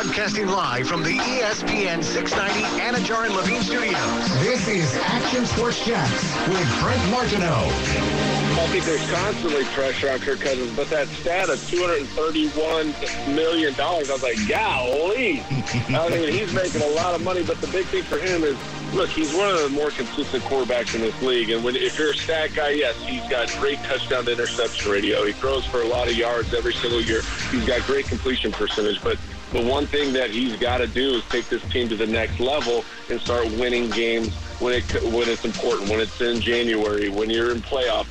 Broadcasting live from the ESPN 690 Anajar and Levine Studios. This is Action Sports Jax with Brent Martineau. I think there's constantly pressure on Kirk Cousins, but that stat of $231 million, I was like, golly. I mean, he's making a lot of money, but the big thing for him is, look, he's one of the more consistent quarterbacks in this league. And when if you're a stat guy, yes, he's got great touchdown to interception ratio. He throws for a lot of yards every single year. He's got great completion percentage, but the one thing that he's got to do is take this team to the next level and start winning games when it when it's important, when it's in January, when you're in playoff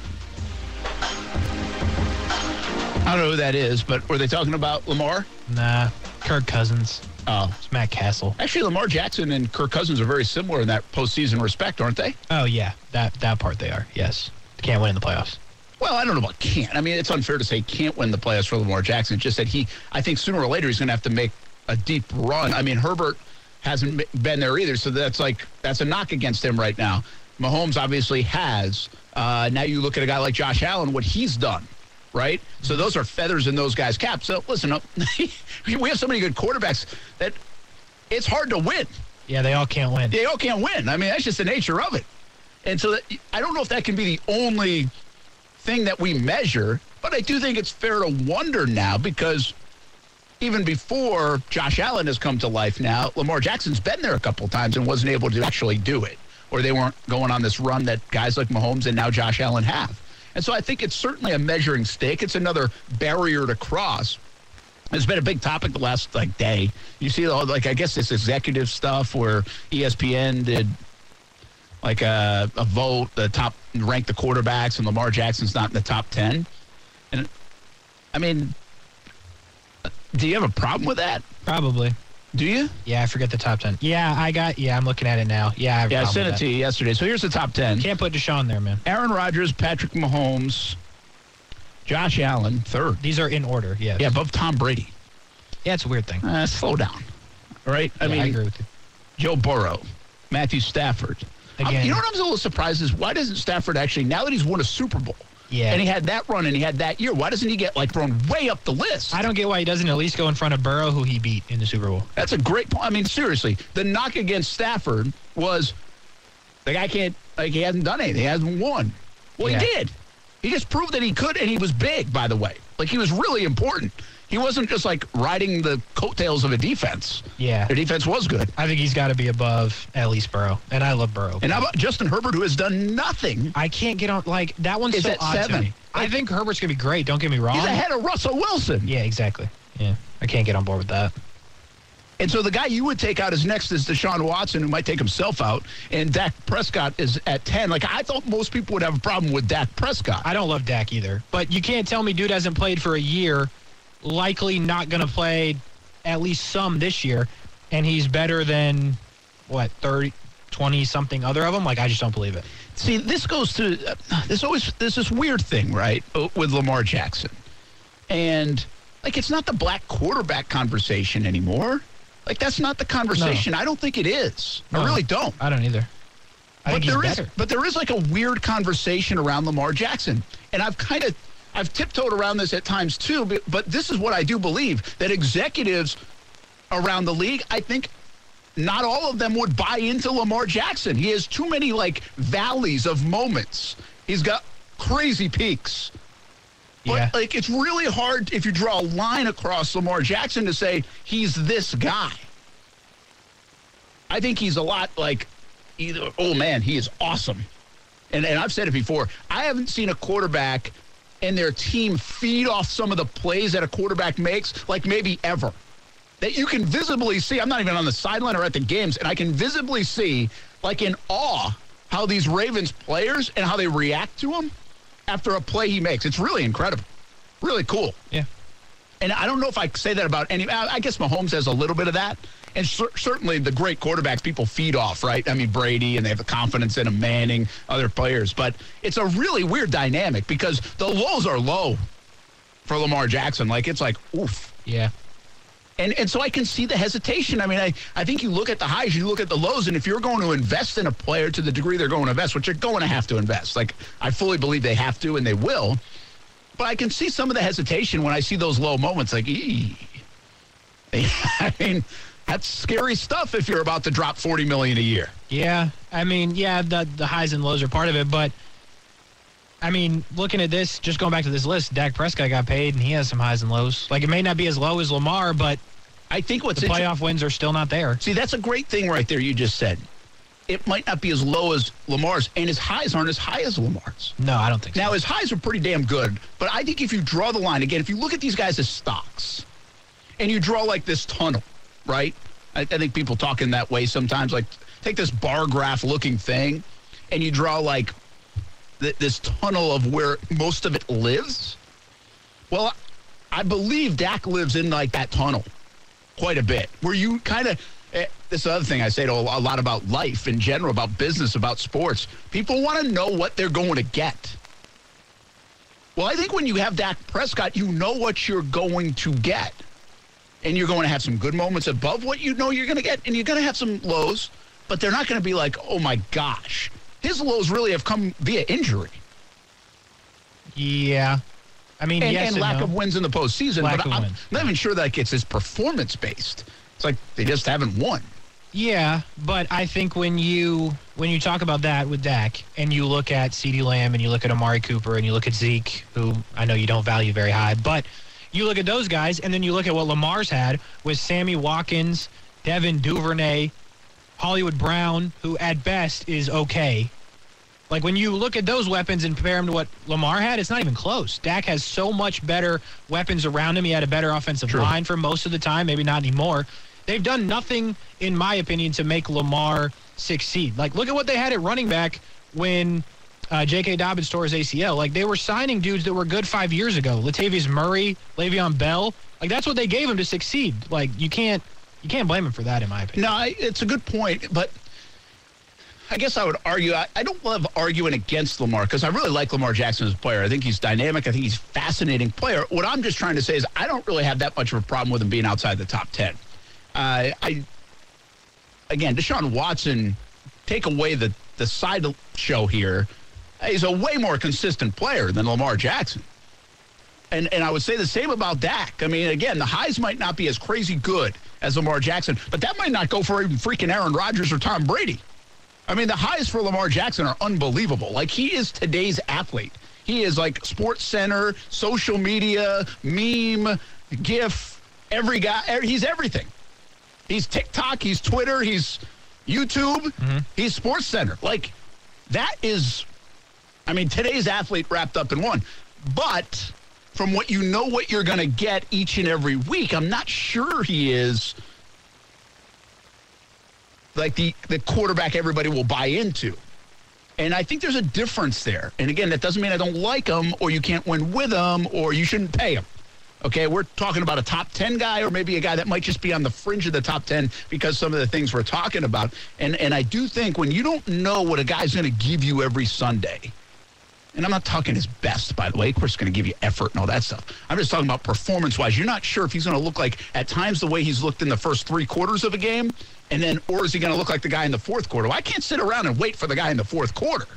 I don't know who that is, but were they talking about Lamar? Nah, Kirk Cousins. Oh. It's Matt Castle. Actually, Lamar Jackson and Kirk Cousins are very similar in that postseason respect, aren't they? Oh yeah, that that part they are. Yes, can't win in the playoffs. Well, I don't know about can't. I mean, it's unfair to say can't win the playoffs for Lamar Jackson. It's just that he, I think sooner or later he's going to have to make a deep run. I mean, Herbert hasn't been there either, so that's like that's a knock against him right now. Mahomes obviously has. Uh, now you look at a guy like Josh Allen, what he's done, right? So those are feathers in those guys' caps. So listen, up, we have so many good quarterbacks that it's hard to win. Yeah, they all can't win. They all can't win. I mean, that's just the nature of it. And so that, I don't know if that can be the only thing that we measure, but I do think it's fair to wonder now because even before Josh Allen has come to life now, Lamar Jackson's been there a couple times and wasn't able to actually do it. Or they weren't going on this run that guys like Mahomes and now Josh Allen have. And so I think it's certainly a measuring stick. It's another barrier to cross. It's been a big topic the last like day. You see, all like I guess this executive stuff where ESPN did like a, a vote, the top rank the quarterbacks, and Lamar Jackson's not in the top ten. And I mean, do you have a problem with that? Probably. Do you? Yeah, I forget the top ten. Yeah, I got. Yeah, I'm looking at it now. Yeah, I have Yeah, I sent it to you yesterday. So here's the top ten: that. Can't put Deshaun there, man. Aaron Rodgers, Patrick Mahomes, Josh Allen, third. These are in order. Yes. Yeah, above Tom Brady. Yeah, it's a weird thing. Uh, slow down. All right. I Yeah, mean, I agree with you. Joe Burrow, Matthew Stafford. I'm- you know what I'm a little surprised is why doesn't Stafford actually now that he's won a Super Bowl? Yeah. And he had that run and he had that year. Why doesn't he get like thrown way up the list? I don't get why he doesn't at least go in front of Burrow, who he beat in the Super Bowl. That's a great point. I mean, seriously, the knock against Stafford was the guy can't like he hasn't done anything. He hasn't won. Well, Yeah. he did. He just proved that he could, and he was big. By the way, like he was really important. He wasn't just like riding the coattails of a defense. Yeah. Their defense was good. I think he's got to be above at least Burrow, and I love Burrow. And how about Justin Herbert, who has done nothing? I can't get on like that one's Is so at odd to seven. me. I think Herbert's gonna be great. Don't get me wrong. He's ahead of Russell Wilson. Yeah, exactly. Yeah, I can't get on board with that. And so the guy you would take out as next is Deshaun Watson, who might take himself out. And Dak Prescott is at 10. Like, I thought most people would have a problem with Dak Prescott. I don't love Dak either, but you can't tell me dude hasn't played for a year, likely not going to play at least some this year, and he's better than what 30, 20 something other of them. Like I just don't believe it. See, this goes to uh, there's always there's this weird thing, right, with Lamar Jackson, and like it's not the black quarterback conversation anymore. Like that's not the conversation. I don't think it is. I really don't. I don't either. I think he's there is, better. but there is like a weird conversation around Lamar Jackson, and I've kind of, I've tiptoed around this at times too. But, but this is what I do believe that executives around the league, I think, not all of them would buy into Lamar Jackson. He has too many like valleys of moments. He's got crazy peaks. But Yeah. like it's really hard if you draw a line across Lamar Jackson to say he's this guy. I think he's a lot like either oh man, he is awesome. And and I've said it before. I haven't seen a quarterback and their team feed off some of the plays that a quarterback makes like maybe ever. That you can visibly see. I'm not even on the sideline or at the games, and I can visibly see, like in awe, how these Ravens players and how they react to him after a play he makes. It's really incredible. Really cool. Yeah. And I don't know if I say that about any. I guess Mahomes has a little bit of that, and cer- certainly the great quarterbacks people feed off, right? I mean Brady, and they have the confidence in him, Manning, other players. But it's a really weird dynamic because the lows are low for Lamar Jackson. Like it's like oof. Yeah. And and so I can see the hesitation. I mean, I, I think you look at the highs, you look at the lows, and if you're going to invest in a player to the degree they're going to invest, which they're going to have to invest, like I fully believe they have to and they will. But I can see some of the hesitation when I see those low moments, like, ee. I mean, that's scary stuff if you're about to drop 40 million a year. Yeah, I mean, yeah, the the highs and lows are part of it, but I mean, looking at this, just going back to this list, Dak Prescott got paid, and he has some highs and lows. Like it may not be as low as Lamar, but I think what's the playoff wins are still not there. See, that's a great thing right there. You just said it might not be as low as Lamar's, and his highs aren't as high as Lamar's. No, I don't think so. Now his highs are pretty damn good, but I think if you draw the line again, if you look at these guys as stocks, and you draw like this tunnel, right? I, I think people talk in that way sometimes. Like take this bar graph looking thing, and you draw like th- this tunnel of where most of it lives. Well, I believe Dak lives in like that tunnel quite a bit, where you kind of. Eh, this other thing I say to a lot about life in general, about business, about sports. People want to know what they're going to get. Well, I think when you have Dak Prescott, you know what you're going to get. And you're going to have some good moments above what you know you're going to get, and you're going to have some lows, but they're not going to be like, oh my gosh. His lows really have come via injury. Yeah. I mean, and, yes and and lack no. of wins in the postseason. Lack but I'm wins. not even sure that gets his performance based. It's like they just haven't won. Yeah, but I think when you when you talk about that with Dak and you look at CeeDee Lamb and you look at Amari Cooper and you look at Zeke, who I know you don't value very high, but you look at those guys and then you look at what Lamar's had with Sammy Watkins, Devin Duvernay, Hollywood Brown, who at best is okay. Like when you look at those weapons and compare them to what Lamar had, it's not even close. Dak has so much better weapons around him. He had a better offensive True. line for most of the time, maybe not anymore. They've done nothing, in my opinion, to make Lamar succeed. Like, look at what they had at running back when uh, J.K. Dobbins tore his ACL. Like, they were signing dudes that were good five years ago. Latavius Murray, Le'Veon Bell. Like, that's what they gave him to succeed. Like, you can't you can't blame him for that, in my opinion. No, I, it's a good point, but I guess I would argue. I, I don't love arguing against Lamar because I really like Lamar Jackson as a player. I think he's dynamic. I think he's fascinating player. What I'm just trying to say is I don't really have that much of a problem with him being outside the top ten. Uh, I again, Deshaun Watson, take away the the side show here. He's a way more consistent player than Lamar Jackson. And and I would say the same about Dak. I mean, again, the highs might not be as crazy good as Lamar Jackson, but that might not go for even freaking Aaron Rodgers or Tom Brady. I mean, the highs for Lamar Jackson are unbelievable. Like he is today's athlete. He is like Sports Center, social media, meme, GIF, every guy. er- He's everything. He's TikTok. He's Twitter. He's YouTube. Mm-hmm. He's Sports Center. Like that is, I mean, today's athlete wrapped up in one. But from what you know, what you're going to get each and every week, I'm not sure he is like the the quarterback everybody will buy into. And I think there's a difference there. And again, that doesn't mean I don't like him or you can't win with him or you shouldn't pay him. Okay, we're talking about a top 10 guy or maybe a guy that might just be on the fringe of the top 10 because some of the things we're talking about. And and I do think when you don't know what a guy's going to give you every Sunday, and I'm not talking his best, by the way. Of course, going to give you effort and all that stuff. I'm just talking about performance wise. You're not sure if he's going to look like, at times, the way he's looked in the first three quarters of a game, and then, or is he going to look like the guy in the fourth quarter? Well, I can't sit around and wait for the guy in the fourth quarter.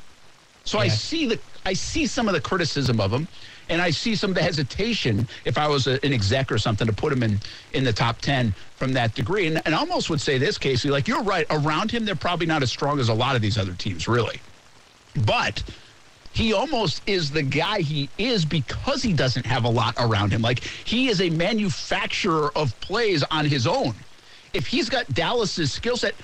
So I see the, I see some of the criticism of him, and I see some of the hesitation if I was a, an exec or something to put him in in the top ten from that degree. And, and I almost would say this, Casey, like you're right. Around him, they're probably not as strong as a lot of these other teams, really. But he almost is the guy he is because he doesn't have a lot around him. Like he is a manufacturer of plays on his own. If he's got Dallas's skill set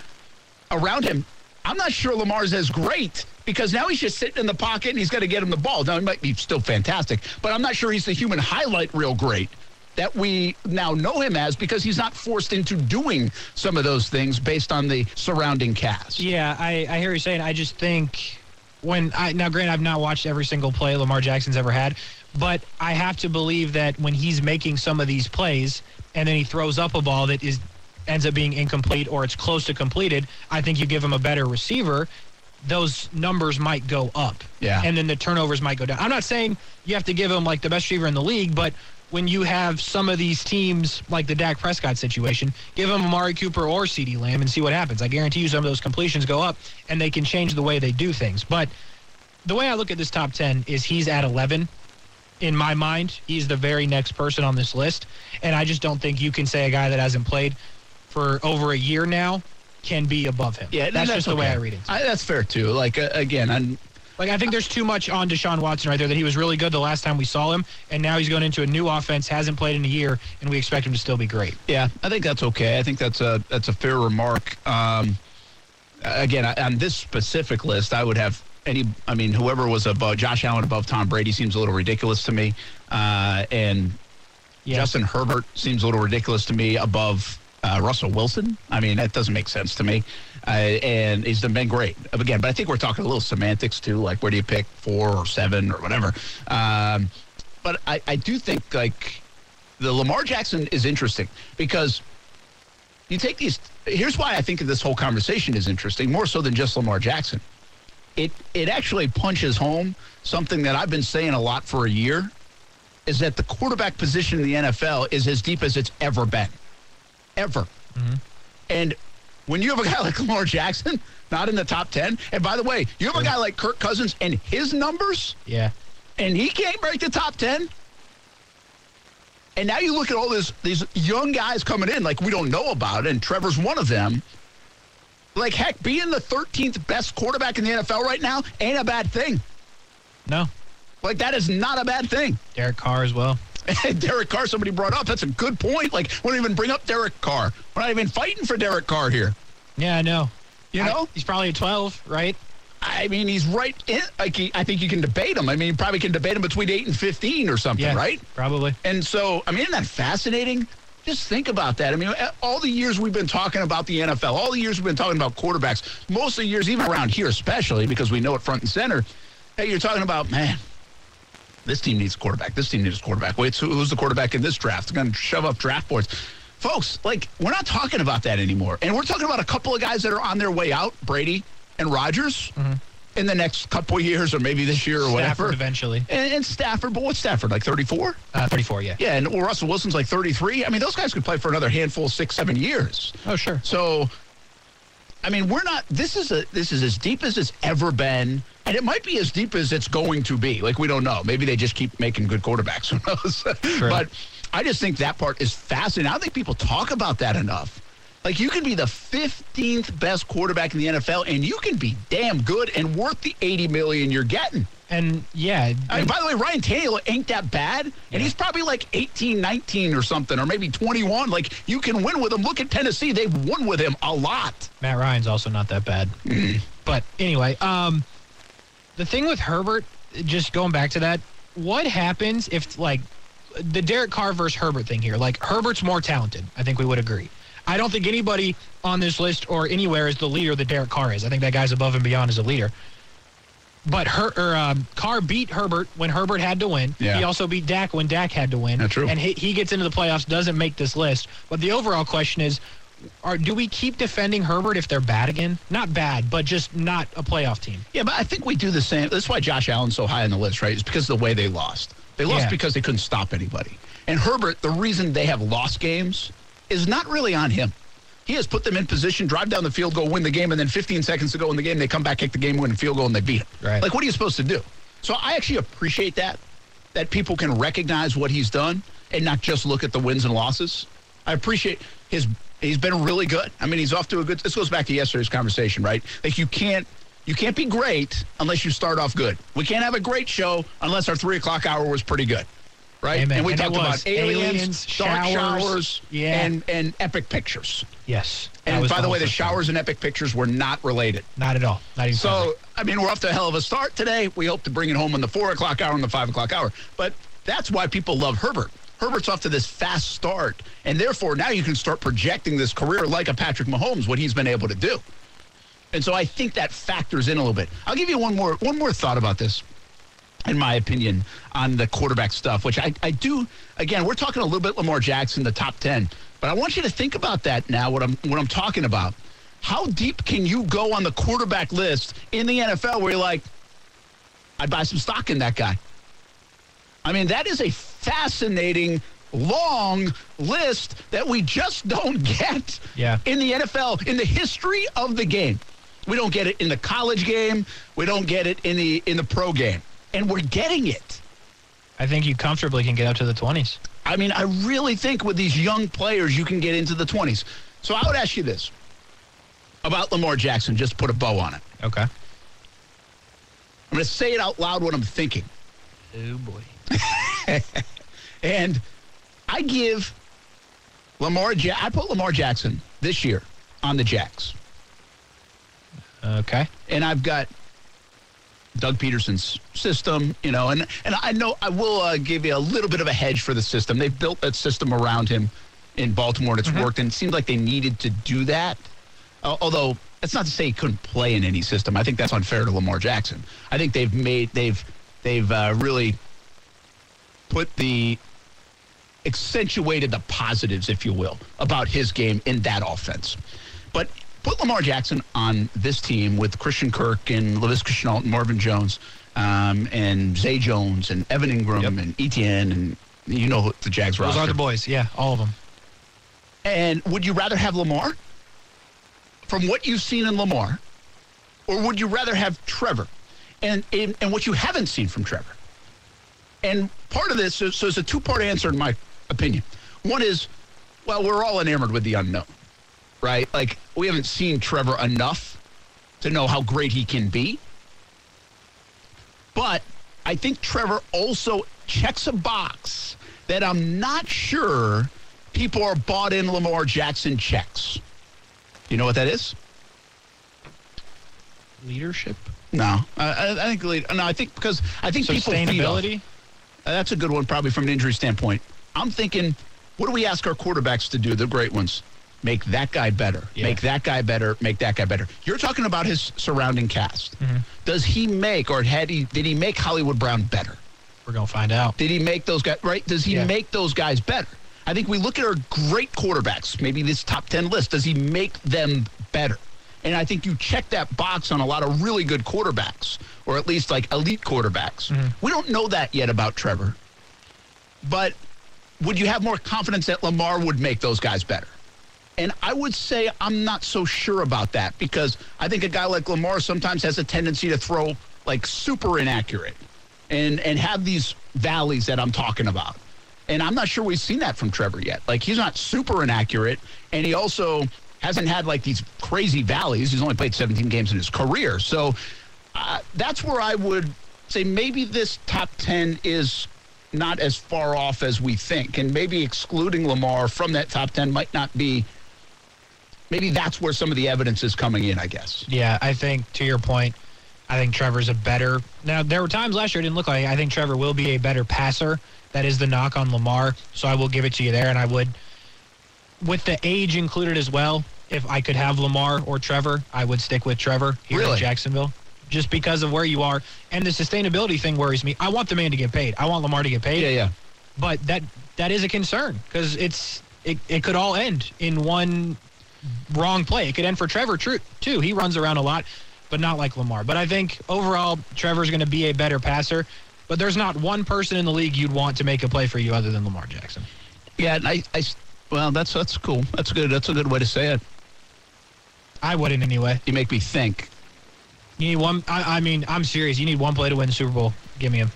around him, I'm not sure Lamar's as great because now he's just sitting in the pocket and he's got to get him the ball. Now he might be still fantastic, but I'm not sure he's the human highlight reel great that we now know him as because he's not forced into doing some of those things based on the surrounding cast. Yeah, I, I hear you saying. I just think when I now, granted, I've not watched every single play Lamar Jackson's ever had, but I have to believe that when he's making some of these plays and then he throws up a ball that is ends up being incomplete or it's close to completed, I think you give him a better receiver. Those numbers might go up. Yeah. And then the turnovers might go down. I'm not saying you have to give him like the best receiver in the league, but when you have some of these teams like the Dak Prescott situation, give him Amari Cooper or CeeDee Lamb and see what happens. I guarantee you some of those completions go up and they can change the way they do things. But the way I look at this top 10 is he's at 11 in my mind, he's the very next person on this list. And I just don't think you can say a guy that hasn't played for over a year now can be above him. Yeah, that's, just the way. I read it. I, that's fair too. Like uh, again, I'm, Like I think there's too much on Deshaun Watson right there that he was really good the last time we saw him, and now he's going into a new offense, hasn't played in a year, and we expect him to still be great. yeah, I think that's okay. I think that's a that's a fair remark. Um, again, I, on this specific list, I would have any. I mean, whoever was above Josh Allen above Tom Brady seems a little ridiculous to me, uh, and Yeah. Justin Herbert seems a little ridiculous to me above uh, Russell Wilson. I mean, that doesn't make sense to me. Uh, and he's been great again, but I think we're talking a little semantics too. Like, where do you pick four or seven or whatever? Um, but I, I do think like the Lamar Jackson is interesting because you take these. Here's why I think this whole conversation is interesting, more so than just Lamar Jackson. It it actually punches home something that I've been saying a lot for a year, is that the quarterback position in the NFL is as deep as it's ever been, ever. Mm-hmm. And when you have a guy like Lamar Jackson, not in the top ten, and by the way, you have a guy like Kirk Cousins and his numbers Yeah. and he can't break the top 10. And now you look at all this, these young guys coming in like we don't know about, it, and Trevor's one of them. Like, heck, being the 13th best quarterback in the NFL right now ain't a bad thing. No. Like, that is not a bad thing. Derek Carr as well. Derek Carr, somebody brought up. That's a good point. Like, we don't even bring up Derek Carr. We're not even fighting for Derek Carr here. Yeah, I know. You I- know? he's probably a 12, right? I mean, he's right in. Like, he, I think you can debate him. I mean, you probably can debate him between 8 and 15 or something, Yeah, right? Probably. And so, I mean, isn't that fascinating? Just think about that. I mean, all the years we've been talking about the NFL, all the years we've been talking about quarterbacks, most of the years, even around here, especially because we know it front and center. Hey, you're talking about, man, this team needs a quarterback. This team needs a quarterback. Wait, so who's the quarterback in this draft? They're going to shove up draft boards. Folks, like, we're not talking about that anymore. And we're talking about a couple of guys that are on their way out, Brady and Rodgers, in the next couple of years or maybe this year or Stafford whatever. eventually. And, and Stafford, but what's Stafford, like 34? Uh, 34, yeah. Yeah, and well, Russell Wilson's like 33. I mean, those guys could play for another handful, six, seven years. Oh, sure. So, I mean, we're not. This is a this is as deep as it's ever been, and it might be as deep as it's going to be. Like we don't know. Maybe they just keep making good quarterbacks. Who knows? But I just think that part is fascinating. I don't think people talk about that enough. Like you can be the 15th best quarterback in the NFL, and you can be damn good and worth the 80 million you're getting. And yeah, I mean, by the way, Ryan Tannehill ain't that bad, and he's probably like 18, 19 or something, or maybe 21. Like, you can win with him. Look at Tennessee. They've won with him a lot. Matt Ryan's also not that bad. but anyway, um, the thing with Herbert, just going back to that, what happens if like the Derek Carr versus Herbert thing here? Like Herbert's more talented. I think we would agree. I don't think anybody on this list or anywhere is the leader that Derek Carr is. I think that guy's above and beyond as a leader. But Her, or, um, Carr beat Herbert when Herbert had to win. Yeah. He also beat Dak when Dak had to win. That's true. And he, he gets into the playoffs, doesn't make this list. But the overall question is, are, do we keep defending Herbert if they're bad again? Not bad, but just not a playoff team. Yeah, but I think we do the same. That's why Josh Allen's so high on the list, right? It's because of the way they lost. They lost Yeah. because they couldn't stop anybody. And Herbert, the reason they have lost games is not really on him. He has put them in position, drive down the field, go win the game, and then 15 seconds to go in the game, they come back, kick the game, win the field goal, and they beat him. Right. Like, what are you supposed to do? So I actually appreciate that, that people can recognize what he's done and not just look at the wins and losses. I appreciate his. He's been really good. I mean, he's off to a good. This goes back to yesterday's conversation, right? Like you can't. You can't be great unless you start off good. We can't have a great show unless our three o'clock hour was pretty good, right? Amen. And we And talked about aliens, Aliens, dark showers. showers, Yeah. and and epic pictures. Yes. And by the way, the time. showers and epic pictures were not related. Not at all. Not even So, I mean, we're off to a hell of a start today. We hope to bring it home in the four o'clock hour and the five o'clock hour. But that's why people love Herbert. Herbert's off to this fast start. And therefore, now you can start projecting this career like a Patrick Mahomes, what he's been able to do. And so I think that factors in a little bit. I'll give you one more one more thought about this, in my opinion, on the quarterback stuff, which I, I do again, we're talking a little bit Lamar Jackson, the top ten. But I want you to think about that now, what I'm what I'm talking about. How deep can you go on the quarterback list in the NFL where you're like, I'd buy some stock in that guy? I mean, that is a fascinating, long list that we just don't get Yeah. in the NFL, in the history of the game. We don't get it in the college game. We don't get it in the in the pro game. And we're getting it. I think you comfortably can get up to the 20s. I mean, I really think with these young players, you can get into the 20s. So I would ask you this about Lamar Jackson, just put a bow on it. Okay. I'm going to say it out loud what I'm thinking. Oh, boy. And I give Lamar, ja- I put Lamar Jackson this year on the Jacks. Okay. and I've got Doug Pederson's system, you know, and and I know I will uh, give you a little bit of a hedge for the system. They've built that system around him in Baltimore, and it's worked. And it seems like they needed to do that. Uh, although that's not to say he couldn't play in any system. I think that's unfair to Lamar Jackson. I think they've made they've they've uh, really put the accentuated the positives, if you will, about his game in that offense. But put Lamar Jackson on this team with Christian Kirk and Laviska Shenault and Marvin Jones um, and Zay Jones and Evan Engram Yep. and Etienne and you know the Jags Those roster. are the boys. Yeah, all of them. And would you rather have Lamar from what you've seen in Lamar, or would you rather have Trevor and, and, and what you haven't seen from Trevor? And part of this, is, so it's a two part answer in my opinion. One is, well, we're all enamored with the unknown, right? Like, we haven't seen Trevor enough to know how great he can be. But I think Trevor also checks a box that I'm not sure people are bought in Lamar Jackson checks. You know what that is? Leadership, No, I, I think lead- no. I think because I think people feed off. Uh, That's a good one, probably from an injury standpoint. I'm thinking, what do we ask our quarterbacks to do? The great ones, make that guy better, Yeah. make that guy better, make that guy better. You're talking about his surrounding cast. Mm-hmm. Does he make, or had he, did he make Hollywood Brown better? We're gonna find out. Did he make those guys right? Does he Yeah. make those guys better? I think we look at our great quarterbacks, maybe this top 10 list. Does he make them better? And I think you check that box on a lot of really good quarterbacks, or at least like elite quarterbacks. Mm-hmm. We don't know that yet about Trevor. But would you have more confidence that Lamar would make those guys better? And I would say I'm not so sure about that because I think a guy like Lamar sometimes has a tendency to throw like super inaccurate and and have these valleys that I'm talking about. And I'm not sure we've seen that from Trevor yet. Like he's not super inaccurate, and he also hasn't had like these crazy valleys. He's only played 17 games in his career, so uh, that's where I would say maybe this top 10 is not as far off as we think, and maybe excluding Lamar from that top 10 might not be. Maybe that's where some of the evidence is coming in. I guess. Yeah, I think to your point, I think Trevor's a better. Now there were times last year it didn't look like. I think Trevor will be a better passer. That is the knock on Lamar. So I will give it to you there, and I would, with the age included as well. If I could have Lamar or Trevor, I would stick with Trevor here Really? in Jacksonville, just because of where you are. And the sustainability thing worries me. I want the man to get paid. I want Lamar to get paid. Yeah, yeah. but that that is a concern because it's it, it could all end in one wrong play. It could end for Trevor too. He runs around a lot, but not like Lamar. But I think overall Trevor's going to be a better passer. But there's not one person in the league you'd want to make a play for you other than Lamar Jackson. Yeah, I, I, well, that's that's cool. That's good. That's a good way to say it. I wouldn't anyway. You make me think. You need one. I, I mean, I'm serious. You need one play to win the Super Bowl. Give me him.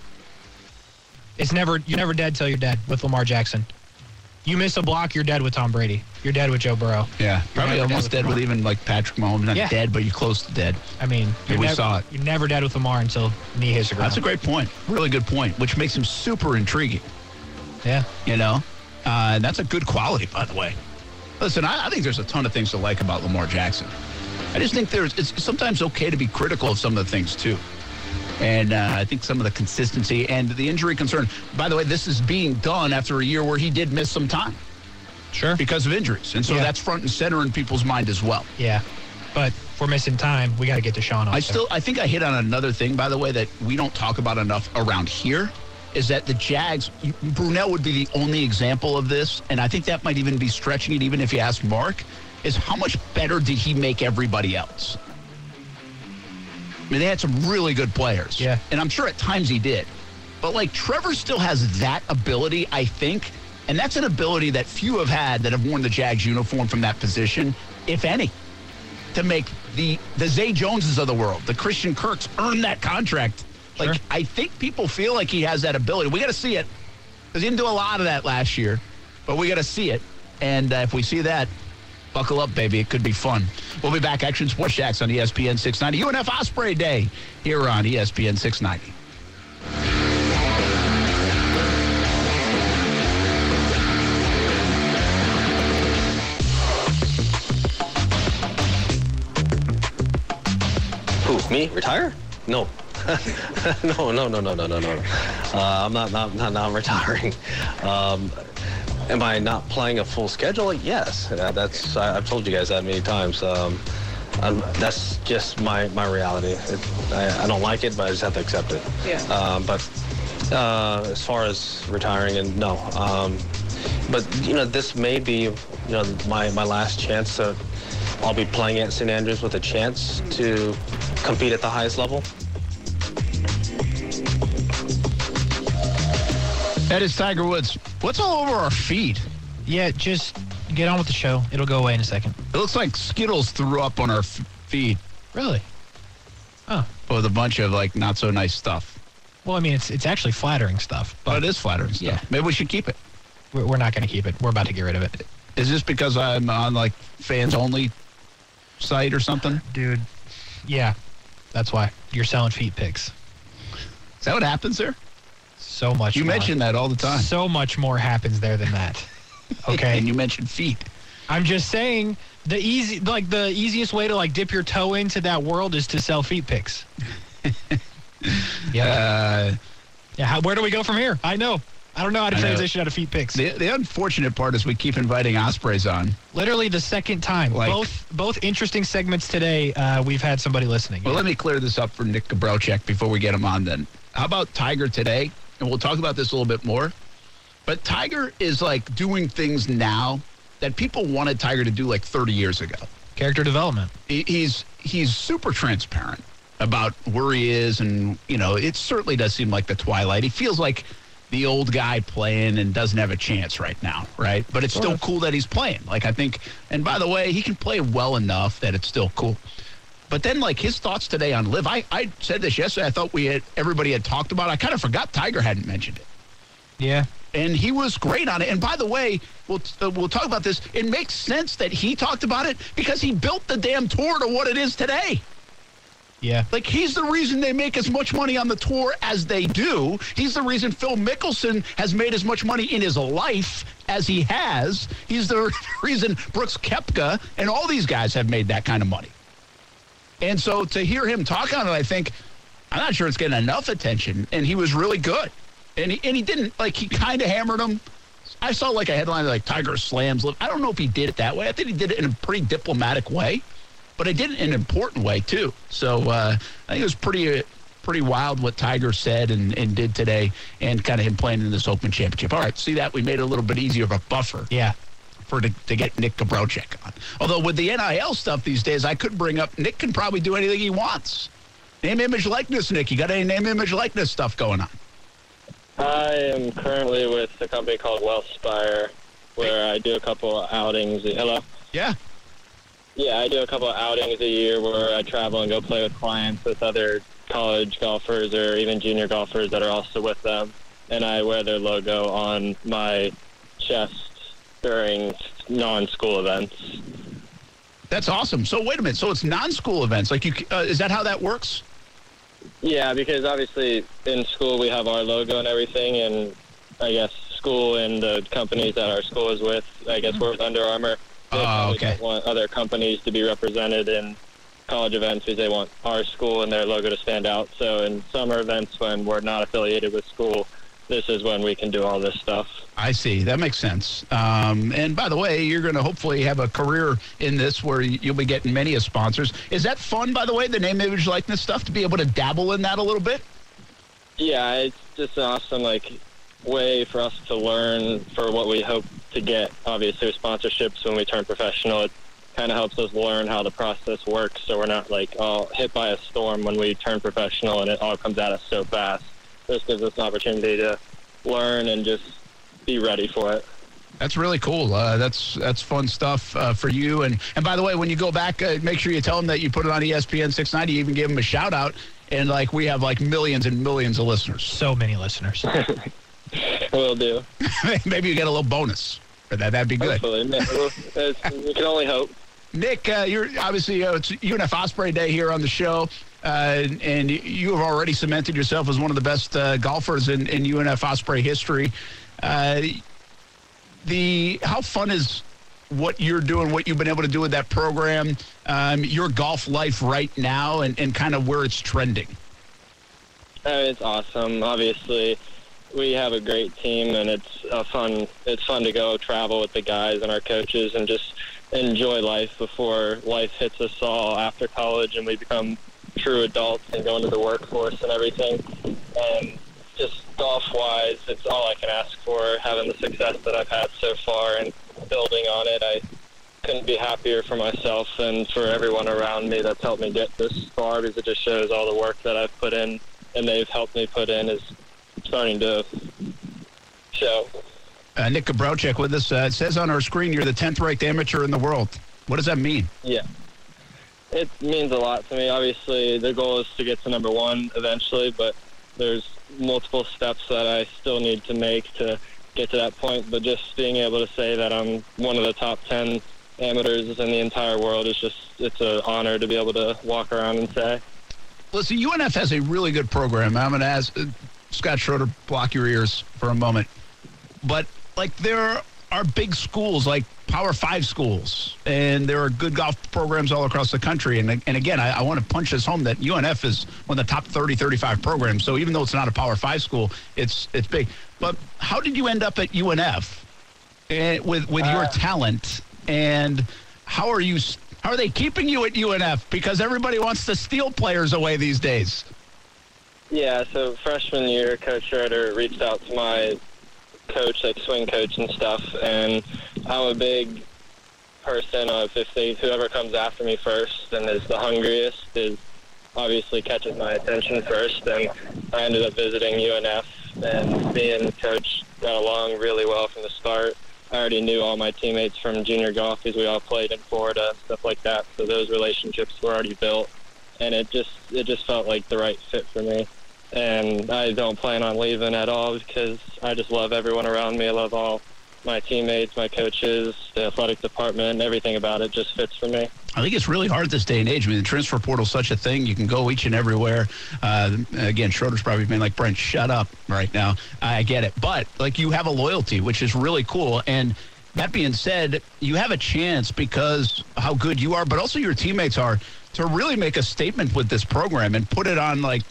It's never you're never dead till you're dead with Lamar Jackson. You miss a block, you're dead with Tom Brady. You're dead with Joe Burrow. Yeah, probably never dead almost with dead with even like Patrick Mahomes. Not Yeah. dead, but you're close to dead. I mean, Yeah, we never, saw it. You're never dead with Lamar until knee hits the ground. That's a great point. Really good point, which makes him super intriguing. yeah. You know, uh, and that's a good quality, by the way. Listen, I, I think there's a ton of things to like about Lamar Jackson. I just think there's it's sometimes okay to be critical of some of the things too. And uh, I think some of the consistency and the injury concern. By the way, this is being done after a year where he did miss some time Sure. because of injuries, and so Yeah. that's front and center in people's mind as well. Yeah. But if we're missing time, we got to get to Sean. I still, I think I hit on another thing, by the way, that we don't talk about enough around here, is that the Jags, Brunell would be the only example of this, and I think that might even be stretching it, even if you ask Mark, is how much better did he make everybody else? I mean, they had some really good players. Yeah. And I'm sure at times he did. But like Trevor still has that ability, I think. And that's an ability that few have had that have worn the Jags uniform from that position, if any to make the the Zay Joneses of the world, the Christian Kirks, earn that contract Like I think people feel like he has that ability. We got to see it because he didn't do a lot of that last year, but we got to see it. And uh, if we see that, buckle up, baby. It could be fun. We'll be back. Action Sports Jax on ESPN 690. UNF Osprey Day here on ESPN 690. Who? Me? Retire? No. no, no, no, no, no, no, no. Uh, I'm not, not, not, not retiring. Um, am I not playing a full schedule? Yes. Uh, that's I, I've told you guys that many times. Um, that's just my, my reality. It, I, I don't like it, but I just have to accept it. Yeah. Um, but uh, as far as retiring, and no. Um, but you know, this may be you know my, my last chance to. I'll be playing at St. Andrews with a chance to compete at the highest level. That is Tiger Woods. What's all over our feet? Yeah, just get on with the show. It'll go away in a second. It looks like Skittles threw up on our f- feet Really? Oh. with a bunch of like not so nice stuff. Well, I mean, it's it's actually flattering stuff, But but it is flattering stuff. Yeah. Maybe we should keep it. we're, we're not going to keep it. We're about to get rid of it. Is this because I'm on like fans only site or something? Dude. Yeah, that's why. You're selling feet pics. Is that what happens there? So much You more. mention that all the time. So much more happens there than that. Okay. and you mentioned feet. I'm just saying the easy like the easiest way to like dip your toe into that world is to sell feet pics. yeah. Uh, yeah. How, where do we go from here? I know. I don't know how to transition out of feet pics. the, the unfortunate part is we keep inviting Ospreys on. Literally the second time. Like- both both interesting segments today. Uh, we've had somebody listening. Well, let me clear this up for Nick Gabrelcik before we get him on then. How about Tiger today? And we'll talk about this a little bit more. But Tiger is like doing things now that people wanted Tiger to do like 30 years ago. Character development. He- He's he's super transparent about where he is, and you know it certainly does seem like the twilight. He feels like the old guy playing and doesn't have a chance right now, right? But it's still cool that he's playing. Like I think, and by the way, he can play well enough that it's still cool. But then, like his thoughts today on live, I, I said this yesterday. I thought we had everybody had talked about. it. I kind of forgot Tiger hadn't mentioned it Yeah. and he was great on it. And by the way, we'll uh, we'll talk about this. It makes sense that he talked about it because he built the damn tour to what it is today. Yeah. Like he's the reason they make as much money on the tour as they do. He's the reason Phil Mickelson has made as much money in his life as he has. He's the reason Brooks Koepka and all these guys have made that kind of money. And so to hear him talk on it, I think I'm not sure it's getting enough attention. And he was really good. And he, and he didn't like he kind of hammered him. I saw like a headline like Tiger slams. I don't know if he did it that way. I think he did it in a pretty diplomatic way, but he did it in an important way too. So uh, I think it was pretty uh, pretty wild what Tiger said and, and did today, and kind of him playing in this Open Championship. All right, see that we made it a little bit easier of a buffer Yeah. For to, to get Nick Gabrelcik on. Although with the NIL stuff these days, I could bring up Nick can probably do anything he wants. Name, image, likeness, Nick. You got any name, image, likeness stuff going on? I am currently with a company called Wellspire, where I do a couple of outings. Hello. Yeah. Yeah, I do a couple of outings a year where I travel and go play with clients with other college golfers or even junior golfers that are also with them, and I wear their logo on my chest during non-school events. That's awesome. So wait a minute. So it's non-school events. Like you, uh, is that how that works? Yeah, because obviously in school we have our logo and everything, and I guess school and the companies that our school is with, I guess we're with Under Armour. Oh, okay. don't want other companies to be represented in college events because they want our school and their logo to stand out. So in summer events when we're not affiliated with school, this is when we can do all this stuff. I see. That makes sense. Um, and by the way, you're going to hopefully have a career in this where you'll be getting many of sponsors. Is that fun, by the way, the name, image, likeness stuff, to be able to dabble in that a little bit? Yeah, it's just an awesome like way for us to learn for what we hope to get. Obviously, with sponsorships when we turn professional, it kind of helps us learn how the process works, so we're not like all hit by a storm when we turn professional and it all comes at us so fast. This gives us an opportunity to learn and just be ready for it. That's really cool. Uh, that's that's fun stuff uh, for you. And and by the way, when you go back, uh, make sure you tell them that you put it on ESPN 690. You even give them a shout out. And like we have like millions and millions of listeners. So many listeners. Will do. Maybe you get a little bonus for that. That'd be good. Hopefully. Yeah, we can only hope. Nick, uh, you're obviously uh, it's UNF Osprey Day here on the show, uh, and you have already cemented yourself as one of the best uh, golfers in, in UNF Osprey history. Uh, the how fun is what you're doing, what you've been able to do with that program, um, your golf life right now, and, and kind of where it's trending. Uh, it's awesome. Obviously, we have a great team, and it's fun. It's fun to go travel with the guys and our coaches, and just enjoy life before life hits us all after college, and we become true adults and go into the workforce and everything. And just golf-wise, it's all I can ask for. Having the success that I've had so far and building on it, I couldn't be happier for myself and for everyone around me that's helped me get this far because it just shows all the work that I've put in and they've helped me put in is starting to show. Uh, Nick Gabrelcik with us. Uh, it says on our screen you're the 10th ranked amateur in the world. What does that mean? Yeah. It means a lot to me. Obviously, the goal is to get to number one eventually, but there's multiple steps that I still need to make to get to that point. But just being able to say that I'm one of the top 10 amateurs in the entire world is just, it's an honor to be able to walk around and say. Listen, UNF has a really good program. I'm going to ask uh, Scott Schroeder, block your ears for a moment. But, like, there are big schools, like Power Five schools, and there are good golf programs all across the country. And, and again, I, I want to punch this home that UNF is one of the top 30, 35 programs. So even though it's not a Power Five school, it's it's big. But how did you end up at UNF and with, with your uh, talent? And how are you? How are they keeping you at UNF? Because everybody wants to steal players away these days. Yeah, so freshman year, Coach Schroeder reached out to my coach, like swing coach and stuff, and I'm a big person of if they whoever comes after me first and is the hungriest is obviously catches my attention first. And I ended up visiting UNF, and me and coach got along really well from the start. I already knew all my teammates from junior golf because we all played in Florida, stuff like that. So those relationships were already built, and it just it just felt like the right fit for me and I don't plan on leaving at all because I just love everyone around me. I love all my teammates, my coaches, the athletic department, everything about it just fits for me. I think it's really hard this day and age. I mean, the transfer portal is such a thing. You can go each and everywhere. Uh, again, Schroeder's probably been like, Brent, shut up right now. I get it. But, like, you have a loyalty, which is really cool. And that being said, you have a chance because how good you are, but also your teammates are, to really make a statement with this program and put it on, like,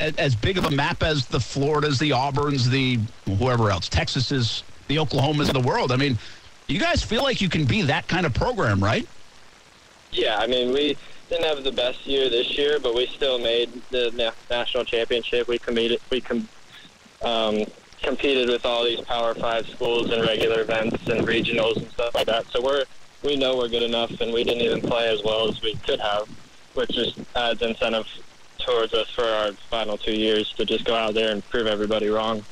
as big of a map as the Floridas, the Auburns, the whoever else, Texases, the Oklahomas of the world. I mean, you guys feel like you can be that kind of program, right? Yeah, I mean, we didn't have the best year this year, but we still made the na- national championship. We competed, we com- um, competed with all these Power Five schools in regular events and regionals and stuff like that. So we're we know we're good enough, and we didn't even play as well as we could have, which just adds incentive towards us for our final two years to just go out there and prove everybody wrong.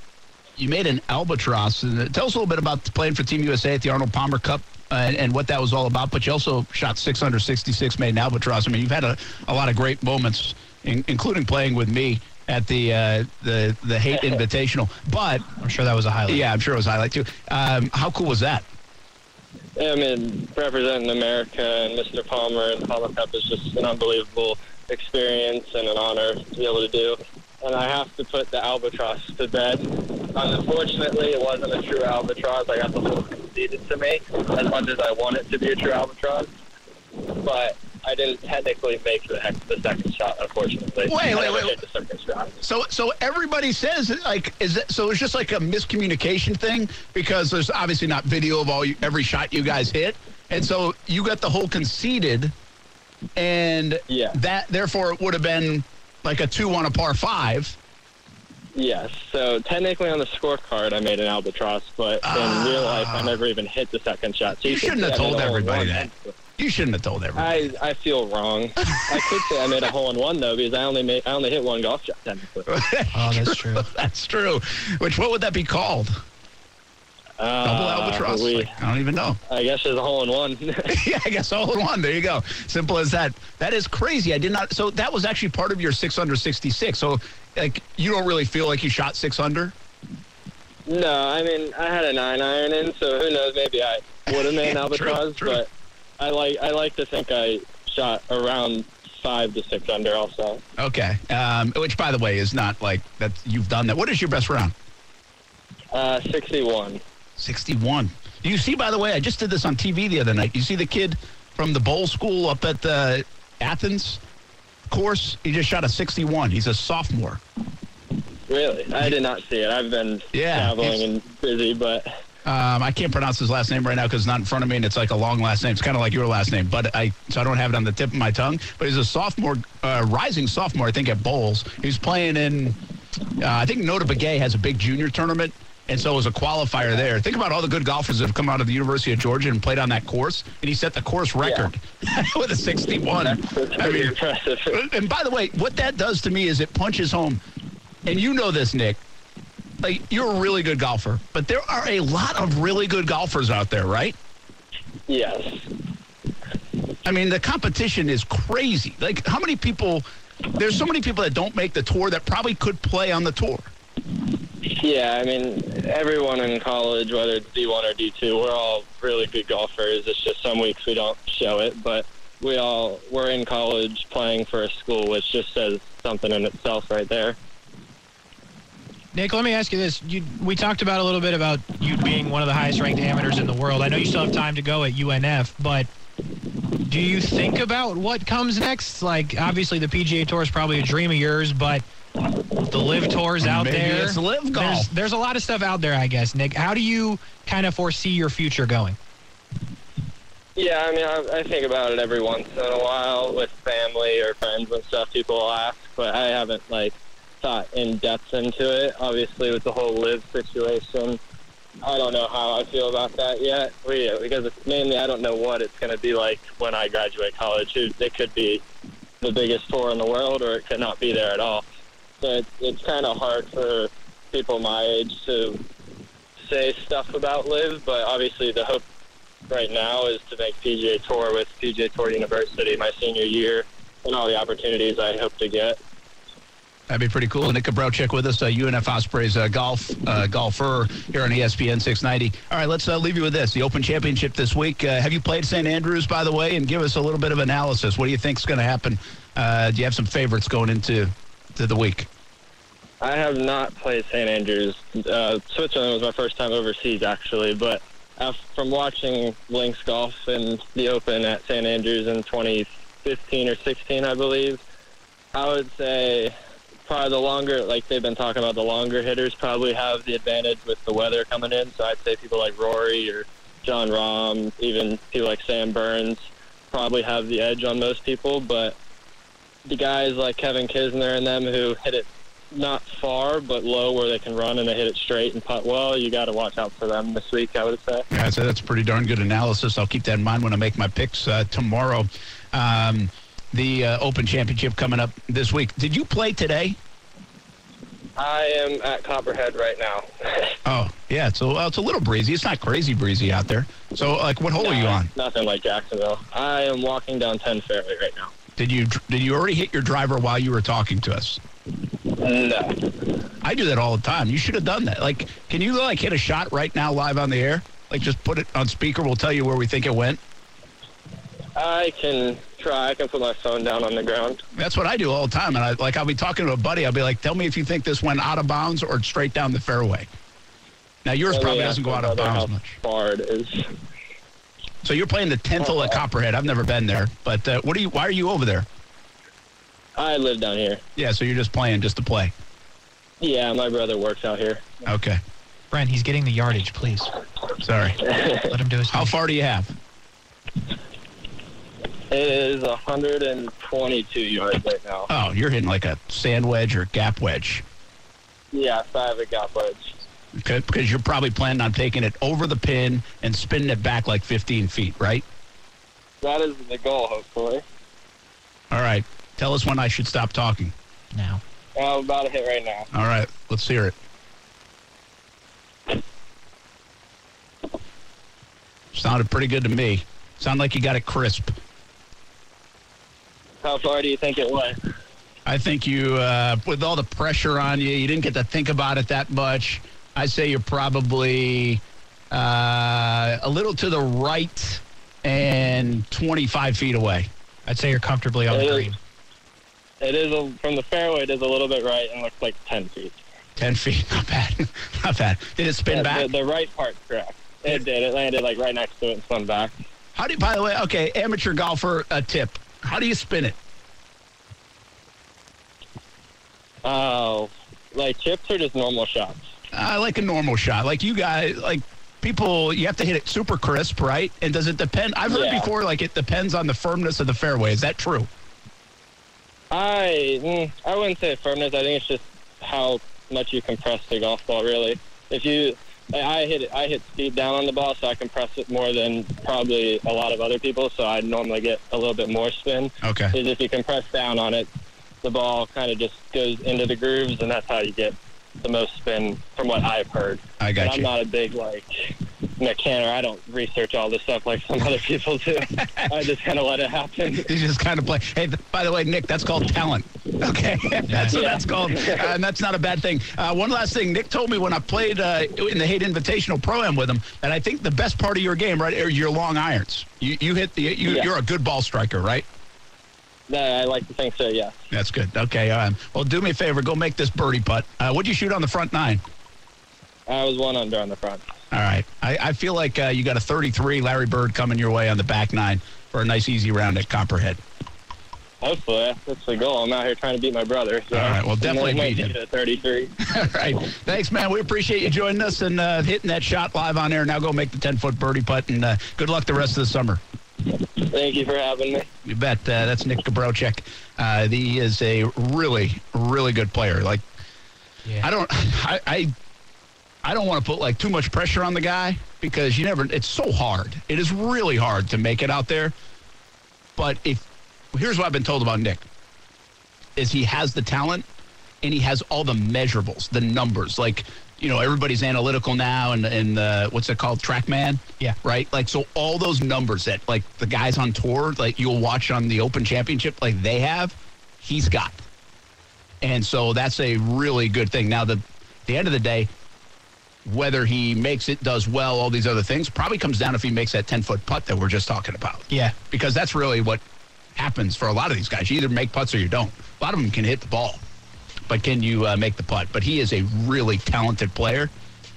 you made an albatross. And uh, tell us a little bit about playing for Team USA at the Arnold Palmer Cup uh, and, and what that was all about. But you also shot 666, made an albatross. I mean, you've had a, a lot of great moments, in, including playing with me at the uh, the the Hate Invitational. But I'm sure that was a highlight. yeah, I'm sure it was a highlight too. Um, how cool was that? I mean, representing America and Mr. Palmer and Palmer Cup is just an unbelievable experience and an honor to be able to do. And I have to put the albatross to bed. Unfortunately, it wasn't a true albatross. I got the hole conceded to me as much as I want it to be a true albatross. But I didn't technically make the, the second shot, unfortunately. Wait, wait, wait. the second shot. So so everybody says like is it so it's just like a miscommunication thing because there's obviously not video of all you, every shot you guys hit, and so you got the whole conceded, and Yeah. that therefore it would have been like a two on a par five. Yes. So technically on the scorecard, I made an albatross, but in real life, I never even hit the second shot. So Ah. You shouldn't have told a hole everybody one. that. You shouldn't have told everybody. I, I feel wrong. I could say I made a hole in one though because I only made I only hit one golf shot technically. Oh, that's true. That's true. Which what would that be called? Uh, Double albatross? we- Like, I don't even know. I guess there's a hole in one. yeah, I guess hole in one. There you go. Simple as that. That is crazy. I did not. So that was actually part of your six under sixty six. So like you don't really feel like you shot six under. no, I mean I had a nine iron in, so who knows? Maybe I would have made Yeah, an true, albatross, true. but I like I like to think I shot around five to six under. Also, Okay. Um, which by the way is not like that. You've done that. What is your best round? uh, sixty-one. Sixty one. Do you see? By the way, I just did this on TV the other night. You see the kid from the Bolles school up at the Athens course? He just shot a sixty one. He's a sophomore. Really, I did not see it. I've been Yeah, traveling and busy, but Um, I can't pronounce his last name right now because it's not in front of me, and it's like a long last name. It's kind of like your last name, but I so I don't have it on the tip of my tongue. But he's a sophomore, uh, rising sophomore, I think, at Bolles. He's playing in, uh, I think Notah Begay has a big junior tournament, and so was a qualifier there. Think about all the good golfers that have come out of the University of Georgia and played on that course, and he set the course record with a 61. that's I pretty mean, impressive. and by the way, what that does to me is it punches home, and you know this, Nick. Like you're a really good golfer, but there are a lot of really good golfers out there, right? yes. I mean, the competition is crazy. Like, how many people? There's so many people that don't make the tour that probably could play on the tour. Yeah, I mean, everyone in college, whether it's D1 or D2, we're all really good golfers. It's just some weeks we don't show it, but we all we're in college playing for a school, which just says something in itself right there. Nick, let me ask you this. You, we talked about a little bit about you being one of the highest ranked amateurs in the world. I know you still have time to go at UNF, but do you think about what comes next? Like, obviously, the PGA Tour is probably a dream of yours, but the LIV Tour's out Maybe there. it's Live There's, Golf. there's a lot of stuff out there, I guess, Nick. How do you kind of foresee your future going? Yeah, I mean, I, I think about it every once in a while with family or friends and stuff. People will ask, but I haven't like thought in depth into it. Obviously, with the whole LIV situation, I don't know how I feel about that yet. We, because it's mainly I don't know what it's going to be like when I graduate college. It, it could be the biggest tour in the world, or it could not be there at all. So it's, it's kind of hard for people my age to say stuff about LIV, but obviously the hope right now is to make PGA Tour with PGA Tour University my senior year and all the opportunities I hope to get. That'd be pretty cool. Nick Gabrelcik with us, uh, UNF Ospreys uh, golf uh, golfer here on ESPN 690. All right, let's uh, leave you with this: the Open Championship this week. Uh, have you played St. Andrews, by the way? And give us a little bit of analysis. What do you think's going to happen? Uh, do you have some favorites going into to the week? I have not played St. Andrews. Uh, Switzerland was my first time overseas, actually, but uh, from watching Links Golf and the Open at St. Andrews in 2015 or 16, I believe, I would say probably the longer, like they've been talking about, the longer hitters probably have the advantage with the weather coming in. So I'd say people like Rory or Jon Rahm, even people like Sam Burns, probably have the edge on most people. But the guys like Kevin Kisner and them who hit it not far but low where they can run and they hit it straight and putt well, you got to watch out for them this week, I would say. Yeah, so that's pretty darn good analysis. I'll keep that in mind when I make my picks uh, tomorrow. Um, the uh, Open Championship coming up this week. Did you play today? I am at Copperhead right now. Oh, yeah. It's a, well, it's a little breezy. It's not crazy breezy out there. So, like, what hole are you on? Nothing like Jacksonville. I am walking down 10 fairway right now. Did you did you already hit your driver while you were talking to us? No. I do that all the time. You should have done that. Like, can you like hit a shot right now live on the air? Like, just put it on speaker. We'll tell you where we think it went. I can try. I can put my phone down on the ground. That's what I do all the time. And I like I'll be talking to a buddy. I'll be like, "Tell me if you think this went out of bounds or straight down the fairway." Now yours probably doesn't go out of bounds how much. far it is. So you're playing the tenth hole at Copperhead. I've never been there, but uh, what are you? Why are you over there? I live down here. Yeah, so you're just playing just to play. Yeah, my brother works out here. Okay, Brent, he's getting the yardage, please. sorry. Let him do his How far do you have? It is 122 yards right now. Oh, you're hitting like a sand wedge or gap wedge. Yeah, so I have a gap wedge. Okay, because you're probably planning on taking it over the pin and spinning it back like 15 feet, right? That is the goal, hopefully. All right. Tell us when I should stop talking. Now. I'm about to hit right now. All right, let's hear it. Sounded pretty good to me. Sound like you got it crisp. How far do you think it went? I think you, uh, with all the pressure on you, you didn't get to think about it that much. I say you're probably uh, a little to the right and 25 feet away. I'd say you're comfortably on It the is- green. It is a, from the fairway. It is a little bit right and looks like ten feet. 10 feet, not bad. not bad. Did it spin Yeah, back? The, the right part, correct. It did. It landed like right next to it and spun back. How do you, by the way, okay, amateur golfer a tip. How do you spin it? Oh, like chips or just normal shots? I like a normal shot. Like you guys, like people, you have to hit it super crisp, right? And does it depend? I've heard Yeah. before, like it depends on the firmness of the fairway. Is that true? I mm, I wouldn't say firmness. I think it's just how much you compress the golf ball. Really, if you I- hit it, I hit speed down on the ball, so I compress it more than probably a lot of other people. So I normally get a little bit more spin. Okay. Is if you compress down on it, the ball kind of just goes into the grooves, and that's how you get the most spin, from what I've heard. I got but I'm you. not a big like mechanic. I don't research all this stuff like some other people do. I just kind of let it happen. You just kind of play. Hey, th- by the way, Nick, that's called talent. Okay, that's what Yeah. that's called, uh, and that's not a bad thing. Uh, one last thing, Nick told me when I played uh, in the Hayt Invitational Pro Am with him that I think the best part of your game, right, are your long irons. You you hit the you, Yeah. you're a good ball striker, right? I like to think so. Yeah. That's good. Okay, um, well, do me a favor, go make this birdie putt. Uh, what'd you shoot on the front nine? I was one under on the front. All right, I, I feel like uh, you got a 33 Larry Bird coming your way on the back nine for a nice easy round at Copperhead. Hopefully, that's the goal. I'm out here trying to beat my brother. So All right, well, definitely beat him. at 33. All right. Thanks, man. We appreciate you joining us and uh, hitting that shot live on air. Now go make the 10 foot birdie putt and uh, good luck the rest of the summer. Thank you for having me. You bet. Uh, that's Nick Gabrelcik. Uh, he is a really, really good player. Like, Yeah. I don't, I, I, I don't want to put like too much pressure on the guy because you never. It's so hard. It is really hard to make it out there. But if here's what I've been told about Nick is he has the talent and he has all the measurables, the numbers. Like you know, everybody's analytical now, and and uh, what's it called, TrackMan? Yeah. Right. Like so, all those numbers that like the guys on tour, like you'll watch on the Open Championship, like they have, he's got. And so that's a really good thing. Now, the the end of the day, whether he makes it, does well, all these other things, probably comes down if he makes that 10 foot putt that we're just talking about. Yeah. Because that's really what happens for a lot of these guys. You either make putts or you don't. A lot of them can hit the ball, but can you uh, make the putt? But he is a really talented player.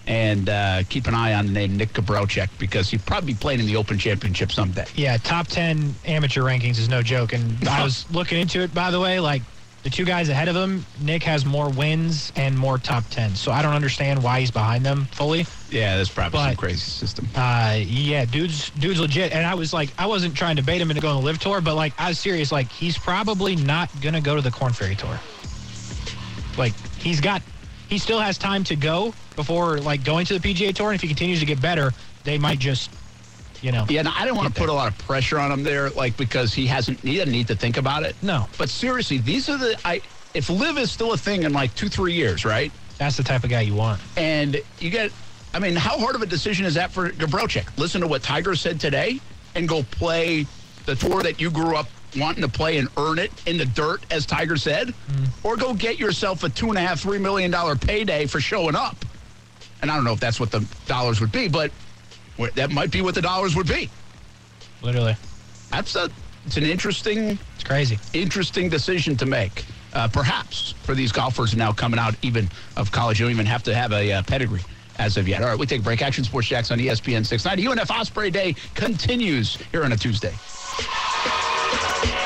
And uh, keep an eye on the name Nick Gabrelcik because he'll probably be playing in the Open Championship someday. Yeah, top 10 amateur rankings is no joke. And I was looking into it, by the way. Like, the two guys ahead of him, Nick has more wins and more top 10s. So I don't understand why he's behind them fully. Yeah, that's probably some crazy system. Uh, yeah, dude's dude's legit. And I was like, I wasn't trying to bait him into going to LIV tour, but like, I was serious. Like, he's probably not gonna go to the Korn Ferry tour. Like, he's got, he still has time to go before like going to the PGA tour. And if he continues to get better, they might just, you know, Yeah, no, I don't want to put a lot of pressure on him there, like because he hasn't, he doesn't need to think about it. no, But seriously, these are the I. If LIV is still a thing in like two, three years, right? that's the type of guy you want. And you get, I mean, how hard of a decision is that for Gabrelcik? Listen to what Tiger said today, and go play the tour that you grew up wanting to play and earn it in the dirt, as Tiger said, or go get yourself a two and a half, three million dollar payday for showing up. And I don't know if that's what the dollars would be, but that might be what the dollars would be. Literally, That's a, it's an interesting it's crazy. interesting decision to make. Uh, perhaps for these golfers now coming out even of college, you don't even have to have a uh, pedigree as of yet. All right, we take a break. Action Sports Jax on ESPN 690. UNF Osprey Day continues here on a Tuesday. Bye.